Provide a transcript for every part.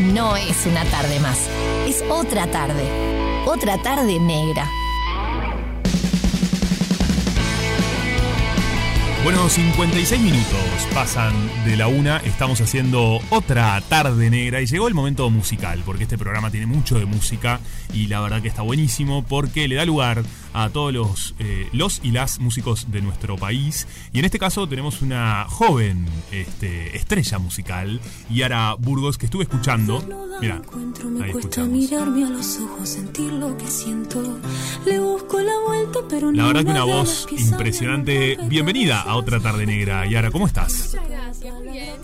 no es una tarde más, es otra tarde, otra tarde negra. Bueno, 56 minutos pasan de la una, estamos haciendo otra tarde negra y llegó el momento musical, porque este programa tiene mucho de música y la verdad que está buenísimo porque le da lugar a todos los, eh, los y las músicos de nuestro país. Y en este caso tenemos una joven este, estrella musical, Yara Burgos, que estuve escuchando. Mira, ahí escuchamos. mirarme a los ojos, sentir lo que siento. Le busco la vuelta, pero La verdad que una voz impresionante. Bienvenida a otra tarde negra. Yara, ¿cómo estás?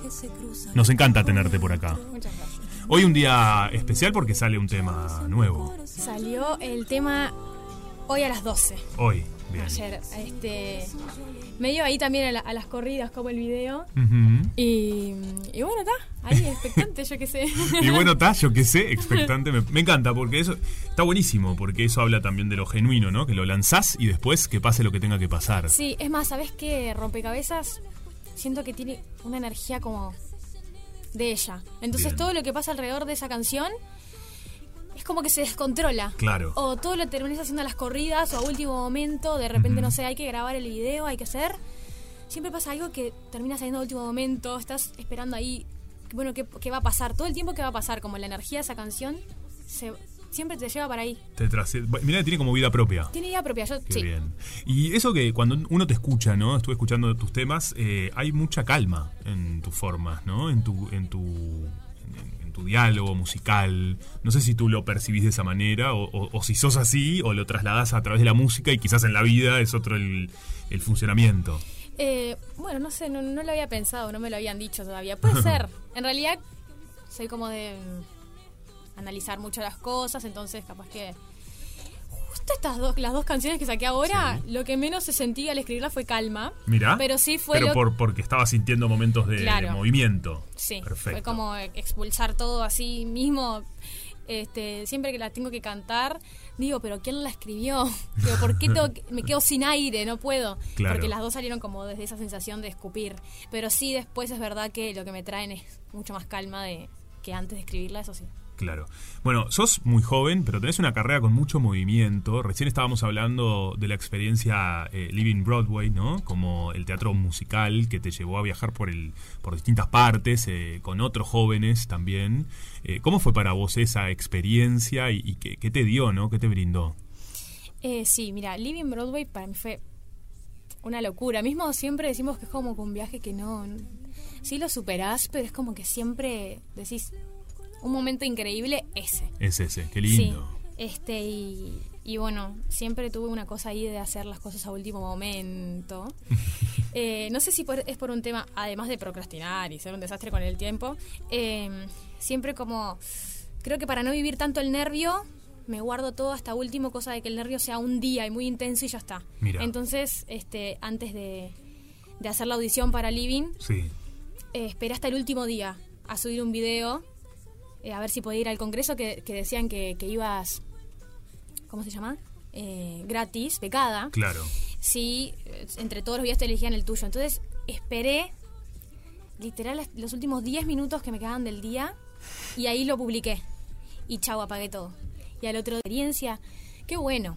que se cruza. Nos encanta tenerte por acá. Hoy un día especial porque sale un tema nuevo. Salió el tema hoy a las 12. Hoy, bien. Ayer, este. Medio ahí también a, la- a las corridas, como el video. Y, y bueno, está, ahí expectante, yo qué sé. Y bueno, está, yo qué sé, expectante. Me, me encanta porque eso está buenísimo, porque eso habla también de lo genuino, ¿no? Que lo lanzás y después que pase lo que tenga que pasar. Sí, es más, ¿sabes qué? Rompecabezas, siento que tiene una energía como de ella. Entonces Bien. todo lo que pasa alrededor de esa canción es como que se descontrola. Claro. O todo lo terminas haciendo a las corridas o a último momento, de repente, no sé, hay que grabar el video, hay que hacer. Siempre pasa algo que termina saliendo a último momento, estás esperando ahí, bueno, ¿qué, qué va a pasar? Todo el tiempo que va a pasar, como la energía de esa canción, se, siempre te lleva para ahí. Te Mira, tiene como vida propia. Tiene idea propia, yo Qué sí. bien. Y eso que cuando uno te escucha, ¿no? Estuve escuchando tus temas, eh, hay mucha calma en tus formas, ¿no? En tu, en tu, en tu diálogo musical. No sé si tú lo percibís de esa manera o, o- o si sos así o lo trasladás a través de la música y quizás en la vida es otro el, el funcionamiento. Eh, bueno, no sé, no, no lo había pensado, no me lo habían dicho todavía. Puede ser. En realidad, soy como de analizar mucho las cosas, entonces capaz que estas dos, las dos canciones que saqué ahora, lo que menos se sentía al escribirlas fue calma. Mira. Pero sí fue Pero lo- por, porque estaba sintiendo momentos de, Claro. de movimiento. Sí, Perfecto. fue como expulsar todo así mismo. Este, siempre que la tengo que cantar, digo, pero ¿quién la escribió? Digo, ¿por qué tengo que- me quedo sin aire? No puedo. Claro. Porque las dos salieron como desde esa sensación de escupir. Pero sí, después es verdad que lo que me traen es mucho más calma de que antes de escribirla, eso sí. Claro. Bueno, sos muy joven, pero tenés una carrera con mucho movimiento. Recién estábamos hablando de la experiencia eh, Living Broadway, ¿no? Como el teatro musical que te llevó a viajar por el por distintas partes eh, con otros jóvenes también. Eh, ¿Cómo fue para vos esa experiencia y, qué, qué te dio, no? ¿Qué te brindó? Sí, mira, Living Broadway para mí fue una locura. Mismo siempre decimos que es como un viaje que no- Sí lo superás, pero es como que siempre decís un momento increíble ese. Es ese, qué lindo. Sí, este, y, y bueno, siempre tuve una cosa ahí de hacer las cosas a último momento. Eh, no sé si por- es por un tema, además de procrastinar y ser un desastre con el tiempo, eh, siempre como, creo que para no vivir tanto el nervio, me guardo todo hasta último, cosa de que el nervio sea un día y muy intenso y ya está. Mira. Entonces, este, antes de, de hacer la audición para Living, Sí. eh, esperé hasta el último día a subir un video, eh, a ver si podía ir al congreso, que, que decían que, que ibas, ¿cómo se llama? Eh, gratis, becada. Claro. Sí, eh, entre todos los videos te elegían el tuyo. Entonces esperé, literal, los últimos 10 minutos que me quedaban del día y ahí lo publiqué. Y chau, apagué todo. Y al otro experiencia, qué bueno.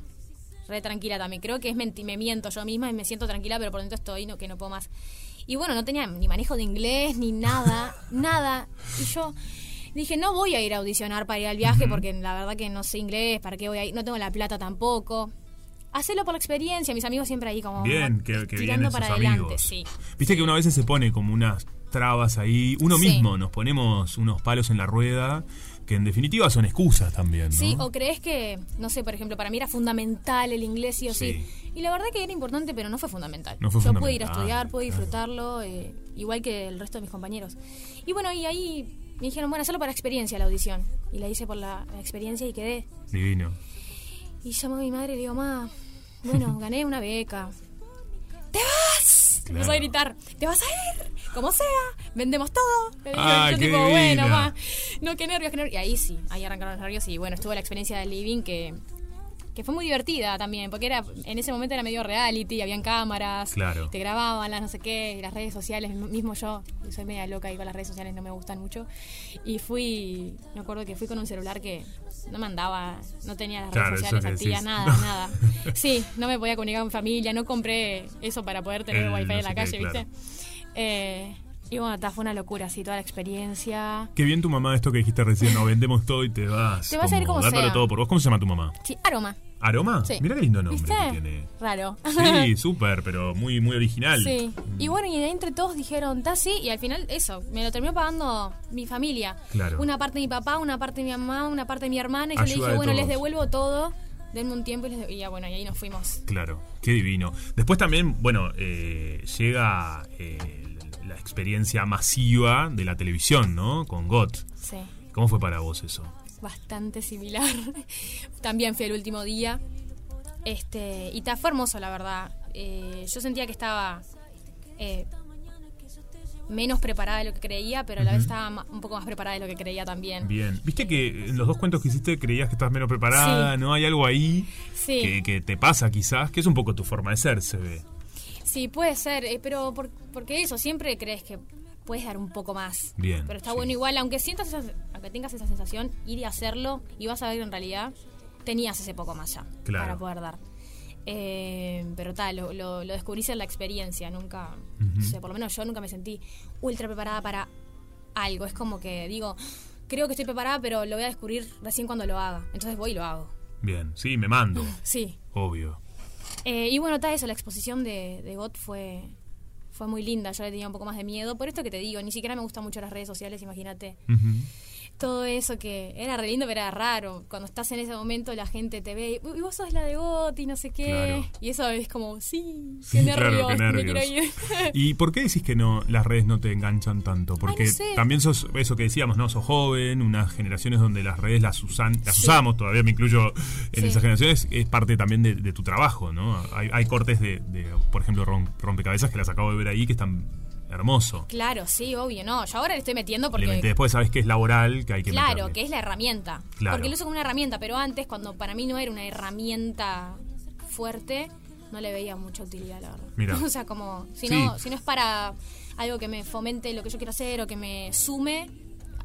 Re tranquila también. Creo que es menti- me miento yo misma y me siento tranquila, pero por dentro estoy no, que no puedo más. Y bueno, no tenía ni manejo de inglés, ni nada, nada. Y yo dije, no voy a ir a audicionar para ir al viaje porque la verdad que no sé inglés, ¿para qué voy a ir? No tengo la plata tampoco. Hacelo por la experiencia, mis amigos siempre ahí como Bien, que, que tirando para adelante, amigos. sí. Viste que una vez se pone como unas trabas ahí. Uno Sí. mismo nos ponemos unos palos en la rueda que en definitiva son excusas también, ¿no? Sí, o crees que, no sé, por ejemplo, para mí era fundamental el inglés sí o sí. Sí. Y la verdad que era importante, pero no fue fundamental. No fue Yo pude ir a fundamental, estudiar, pude disfrutarlo, eh, igual que el resto de mis compañeros. Y bueno, y ahí me dijeron, bueno, hacerlo para experiencia la audición. Y la hice por la, la experiencia y quedé. Divino. Y llamó a mi madre y le digo, ma, bueno, gané una beca. ¡Te vas! Claro. Empezó a gritar, ¿te vas a ir? Como sea, vendemos todo. Le digo, Ah, yo qué tipo, divina. bueno, ma, no, qué nervios, qué nervios. Y ahí sí, ahí arrancaron los nervios y bueno, estuvo la experiencia del living que, que fue muy divertida también, porque era en ese momento era medio reality, habían cámaras, Claro. te grababan las no sé qué, y las redes sociales, mismo yo, soy media loca y con las redes sociales no me gustan mucho. Y fui, me acuerdo que fui con un celular que no mandaba, no tenía las Claro, redes sociales activas, nada, nada. Sí, no me podía comunicar con familia, no compré eso para poder tener El wifi no en la qué, calle, claro. ¿viste? Eh, y bueno, ta, fue una locura, así, toda la experiencia. Qué bien tu mamá, esto que dijiste recién, no vendemos todo y te vas. Te vas a ir como sea. todo por vos. ¿Cómo se llama tu mamá? Sí, aroma. ¿Aroma? Sí. Mira qué lindo nombre ¿Viste? que tiene. Raro. Sí, súper, pero muy, muy original. Sí. Y bueno, y entre todos dijeron, está sí, y al final eso, me lo terminó pagando mi familia. Claro. Una parte de mi papá, una parte de mi mamá, una parte de mi hermana, y yo le dije, bueno, les devuelvo todo, denme un tiempo y, les y ya bueno, y ahí nos fuimos. Claro, qué divino. Después también, bueno, eh, llega eh, la experiencia masiva de la televisión, ¿no? Con GOT. Sí. ¿Cómo fue para vos eso? Bastante similar. También fui el último día. Este, y ta, fue hermoso, la verdad. Eh, yo sentía que estaba eh, menos preparada de lo que creía, pero a la vez estaba un poco más preparada de lo que creía también. Bien. Viste que en los dos cuentos que hiciste creías que estás menos preparada, Sí. ¿no? Hay algo ahí Sí. que, que te pasa quizás, que es un poco tu forma de ser, se ve. Sí, puede ser, eh, pero por- porque eso, siempre crees que puedes dar un poco más. Bien, Pero está sí. bueno igual, aunque sientas esa, aunque tengas esa sensación, ir y hacerlo y vas a ver que en realidad tenías ese poco más ya Claro. para poder dar. Eh, pero tal, lo, lo, lo descubrís en la experiencia, nunca, o sea, por lo menos yo nunca me sentí ultra preparada para algo. Es como que digo, creo que estoy preparada, pero lo voy a descubrir recién cuando lo haga. Entonces voy y lo hago. Bien, sí, me mando, Sí. obvio. Eh, y bueno, está eso, la exposición de, de GOT fue, fue muy linda. Yo le tenía un poco más de miedo. Por esto que te digo, ni siquiera me gustan mucho las redes sociales, imagínate. Todo eso que era re lindo, pero era raro. Cuando estás en ese momento, la gente te ve y "Uy, vos sos la de GOT y no sé qué. Claro. Y eso es como, sí, Sí, qué claro, nervios, qué me nervios. quiero ir. ¿Y por qué decís que no las redes no te enganchan tanto? Porque no sé. también sos eso que decíamos, ¿no? Sos joven, unas generaciones donde las redes las usan, las Sí. usamos, todavía me incluyo en Sí. esas generaciones, es parte también de, de tu trabajo, ¿no? Hay, hay cortes de, de, por ejemplo, rom- rompecabezas que las acabo de ver ahí que están hermosos. Claro, sí, obvio, no. Yo ahora le estoy metiendo porque... Le después sabes que es laboral, que hay que Claro, meterle. que es la herramienta. Claro. Porque lo uso como una herramienta, pero antes, cuando para mí no era una herramienta fuerte, no le veía mucha utilidad, la verdad. Mira. o sea, como, si, Sí. no, si no es para algo que me fomente lo que yo quiero hacer o que me sume,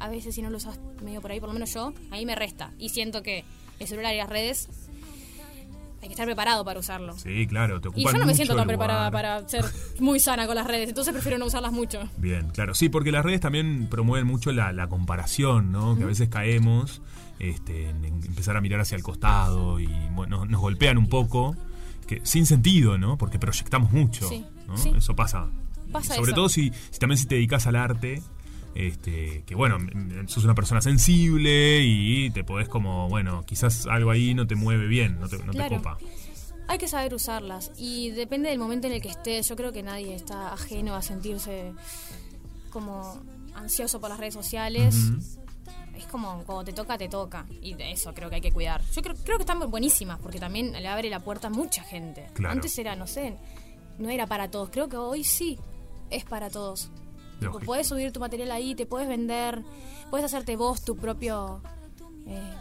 a veces si no lo usas medio por ahí, por lo menos yo, ahí me resta. Y siento que el celular y las redes hay que estar preparado para usarlo. Sí, claro, te Y yo no me siento tan preparada para ser muy sana con las redes, entonces prefiero no usarlas mucho. Bien, claro. Sí, porque las redes también promueven mucho la, la comparación, ¿no? Que a veces caemos este, en, en empezar a mirar hacia el costado y bueno, nos golpean un poco, que sin sentido, ¿no? Porque proyectamos mucho, Sí, ¿no? sí. Eso pasa. Pasa Sobre eso. todo si, si también si te dedicas al arte, este, que bueno, sos una persona sensible y te podés como, bueno, quizás algo ahí no te mueve bien, no te, no te copa. Hay que saber usarlas y depende del momento en el que estés. Yo creo que nadie está ajeno a sentirse como ansioso por las redes sociales. Es como cuando te toca, te toca. Y de eso creo que hay que cuidar. Yo creo, creo que están buenísimas porque también le abre la puerta a mucha gente. Claro. Antes era, no sé, no era para todos. Creo que hoy sí es para todos. Puedes subir tu material ahí, te puedes vender, puedes hacerte vos tu propio eh,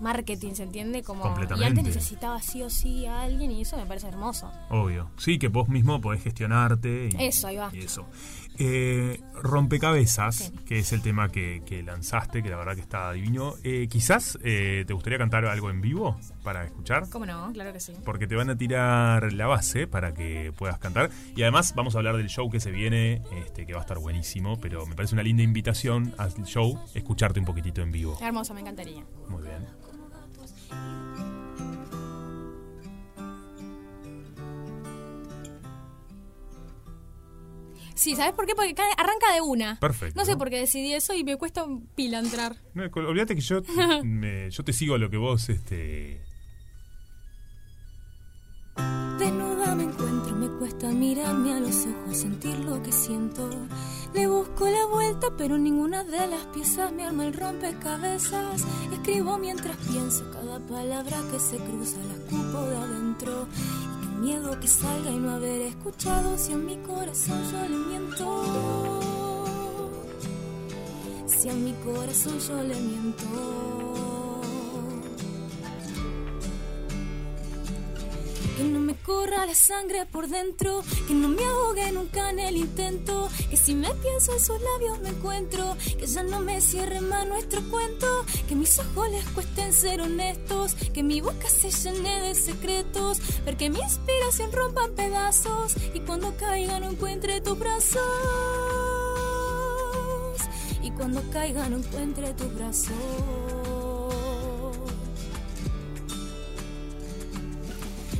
marketing, ¿se entiende? Como, y Completamente. antes necesitabas sí o sí a alguien y eso me parece hermoso. Obvio. Sí, que vos mismo podés gestionarte. Y, Eso, ahí va. y eso. Eh, rompecabezas, Sí. que es el tema que, que lanzaste, que la verdad que está divino. Eh, quizás eh, te gustaría cantar algo en vivo para escuchar. ¿Cómo no? Claro que sí. Porque te van a tirar la base para que puedas cantar. Y además vamos a hablar del show que se viene, este, que va a estar buenísimo. Pero me parece una linda invitación al show escucharte un poquitito en vivo. Hermoso, me encantaría. Muy bien. Sí, ¿sabes por qué? Porque ca- arranca de una. Perfecto. No sé por qué decidí eso y me cuesta pila entrar. No, olvídate que yo, me- yo te sigo lo que vos este, Me encuentro, me cuesta mirarme a los ojos, sentir lo que siento. Le busco la vuelta, pero ninguna de las piezas me arma el rompecabezas. Escribo mientras pienso cada palabra que se cruza, la escupo de adentro. Y miedo que salga y no haber escuchado si en mi corazón yo le miento. Si a mi corazón yo le miento. Corra la sangre por dentro, que no me ahogue nunca en el intento, que si me pienso en sus labios me encuentro, que ya no me cierre más nuestro cuento, que mis ojos les cuesten ser honestos, que mi boca se llene de secretos, ver que mi inspiración rompa en pedazos y cuando caiga no encuentre tus brazos. Y cuando caiga no encuentre tus brazos.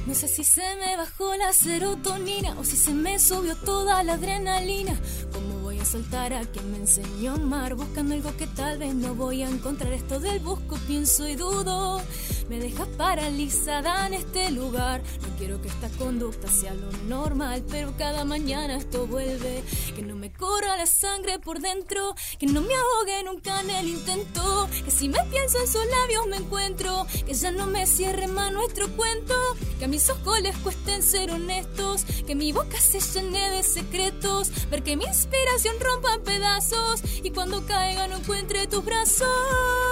No sé si se me bajó la serotonina o si se me subió toda la adrenalina. ¿Cómo voy a soltar a quien me enseñó a amar? Buscando algo que tal vez no voy a encontrar. Esto del busco, pienso y dudo. Me deja paralizada en este lugar. No quiero que esta conducta sea lo normal, pero cada mañana esto vuelve. Que no me corra la sangre por dentro, que no me ahogue nunca en el intento. Que si me pienso en sus labios me encuentro, que ya no me cierre más nuestro cuento. Que a mis ojos les cuesten ser honestos, que mi boca se llene de secretos. Ver que mi inspiración rompa en pedazos y cuando caiga no encuentre tus brazos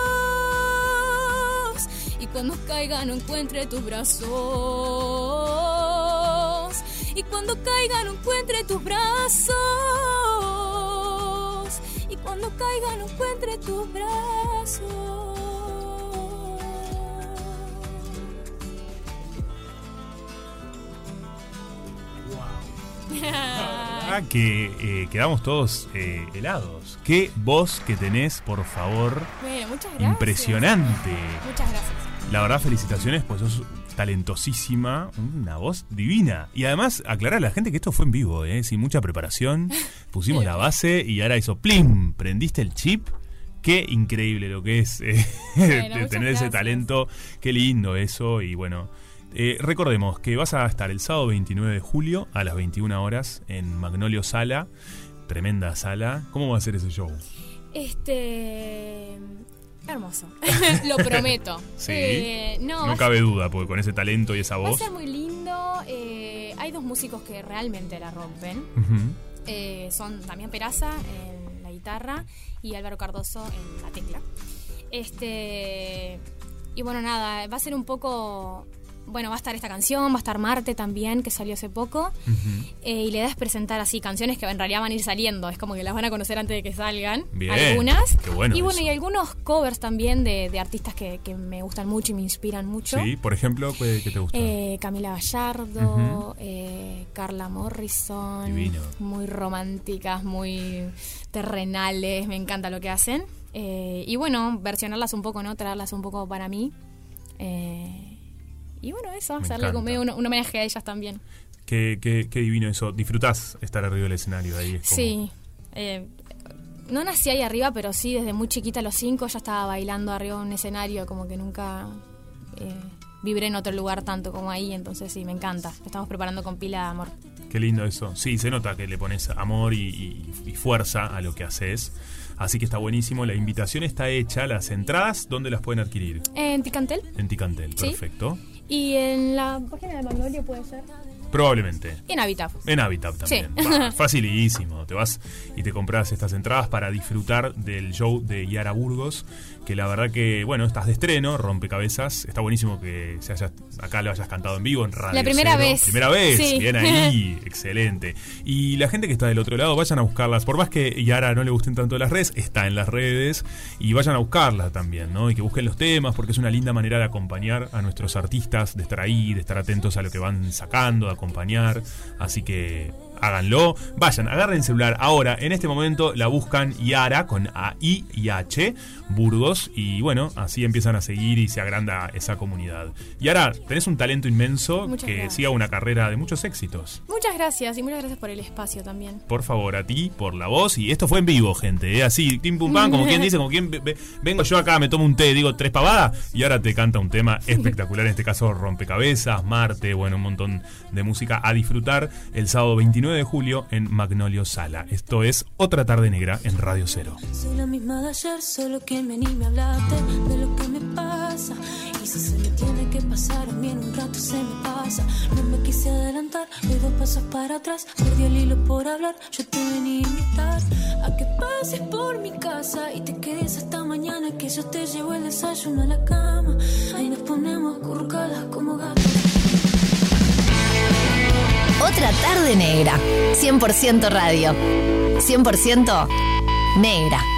cuando caiga no encuentre tus brazos. Y cuando caiga no encuentre tus brazos. Y cuando caiga no encuentre tus brazos. Ah, que eh, quedamos todos eh, helados. Qué voz que tenés, por favor. Bueno, muchas gracias. Impresionante. Muchas gracias. La verdad, felicitaciones, pues sos talentosísima, una voz divina. Y además, aclarar a la gente que esto fue en vivo, ¿eh? sin mucha preparación. Pusimos la base y ahora hizo plim, prendiste el chip. Qué increíble lo que es eh, Bueno, tener ese gracias. talento. Qué lindo eso. Y bueno, eh, recordemos que vas a estar el sábado 29 de julio a las 21 horas en Magnolio Sala. Tremenda sala. ¿Cómo va a ser ese show? Este. Hermoso. Lo prometo. Sí. Eh, no, no cabe duda, porque con ese talento y esa Va a voz. ser muy lindo. eh, hay dos músicos que realmente la rompen. Eh, son Damián Peraza en la guitarra y Álvaro Cardoso en la tecla. Este. Y bueno, nada, va a ser un poco. Bueno, va a estar esta canción, va a estar Marte también, que salió hace poco. Eh, y la idea es presentar así canciones que en realidad van a ir saliendo. Es como que las van a conocer antes de que salgan. Bien, Algunas. qué bueno y bueno, eso. y algunos covers también de, de artistas que, que me gustan mucho y me inspiran mucho. Sí, por ejemplo, ¿qué, qué te gusta? Eh, Camila Gallardo, eh, Carla Morrison. Divino. Muy románticas, muy terrenales. Me encanta lo que hacen. Y bueno, versionarlas un poco, ¿no? Traerlas un poco para mí. Eh, y bueno, eso, Me hacerle como un, un homenaje a ellas también. Qué, qué- qué divino eso. Disfrutás estar arriba del escenario ahí. es como- Sí. eh, no nací ahí arriba, pero sí, desde muy chiquita a los cinco ya estaba bailando arriba de un escenario, como que nunca eh, vibré en otro lugar tanto como ahí, entonces sí, me encanta. Estamos preparando con pila de amor. Qué lindo eso. Sí, se nota que le pones amor y, y- y fuerza a lo que haces. Así que está buenísimo. La invitación está hecha. Las entradas, ¿dónde las pueden adquirir? En Ticantel En Ticantel. Sí. Perfecto. Y en la página de Magnolia puede ser. Probablemente. En Habitat. En Habitat también. Sí. Va, facilísimo. Te vas y te compras estas entradas para disfrutar del show de Yara Burgos. Que la verdad que, bueno, estás de estreno, rompecabezas. Está buenísimo que se hayas, acá lo hayas cantado en vivo en radio. La primera Cero. vez. Primera vez. Sí. Bien ahí. Excelente. Y la gente que está del otro lado, vayan a buscarlas. Por más que Yara no le gusten tanto las redes, está en las redes. Y vayan a buscarla también, ¿no? Y que busquen los temas, porque es una linda manera de acompañar a nuestros artistas, de estar ahí, de estar atentos a lo que van sacando, de acompañar. Así que háganlo. Vayan, agarren el celular ahora, en este momento la buscan Yara con A-I y H, Burgos, y bueno, así empiezan a seguir y se agranda esa comunidad. Yara, tenés un talento inmenso Muchas que gracias. siga una carrera de muchos éxitos. Muchas gracias y muchas gracias por el espacio también. Por favor, a ti, por la voz. Y esto fue en vivo, gente. ¿eh? Así, tim pum pam, como quien dice, como quien ve- ve- vengo yo acá, me tomo un té, digo tres pavadas, y ahora te canta un tema espectacular, en este caso Rompecabezas, Marte, bueno, un montón de música a disfrutar el sábado 29 de julio en Magnolio Sala. Esto es Otra Tarde Negra en Radio Cero. Soy la misma de ayer, solo que me anime a de lo que me pasa. Y si se me tiene que pasar, a mí en un rato se me pasa. No me quise adelantar, doy dos pasos para atrás. Perdí el hilo por hablar, yo te venía a invitar a que pases por mi casa y te quedes hasta mañana. Que yo te llevo el desayuno a la cama. Ahí nos ponemos curcadas como gatos. Otra tarde negra. 100% radio. 100% negra.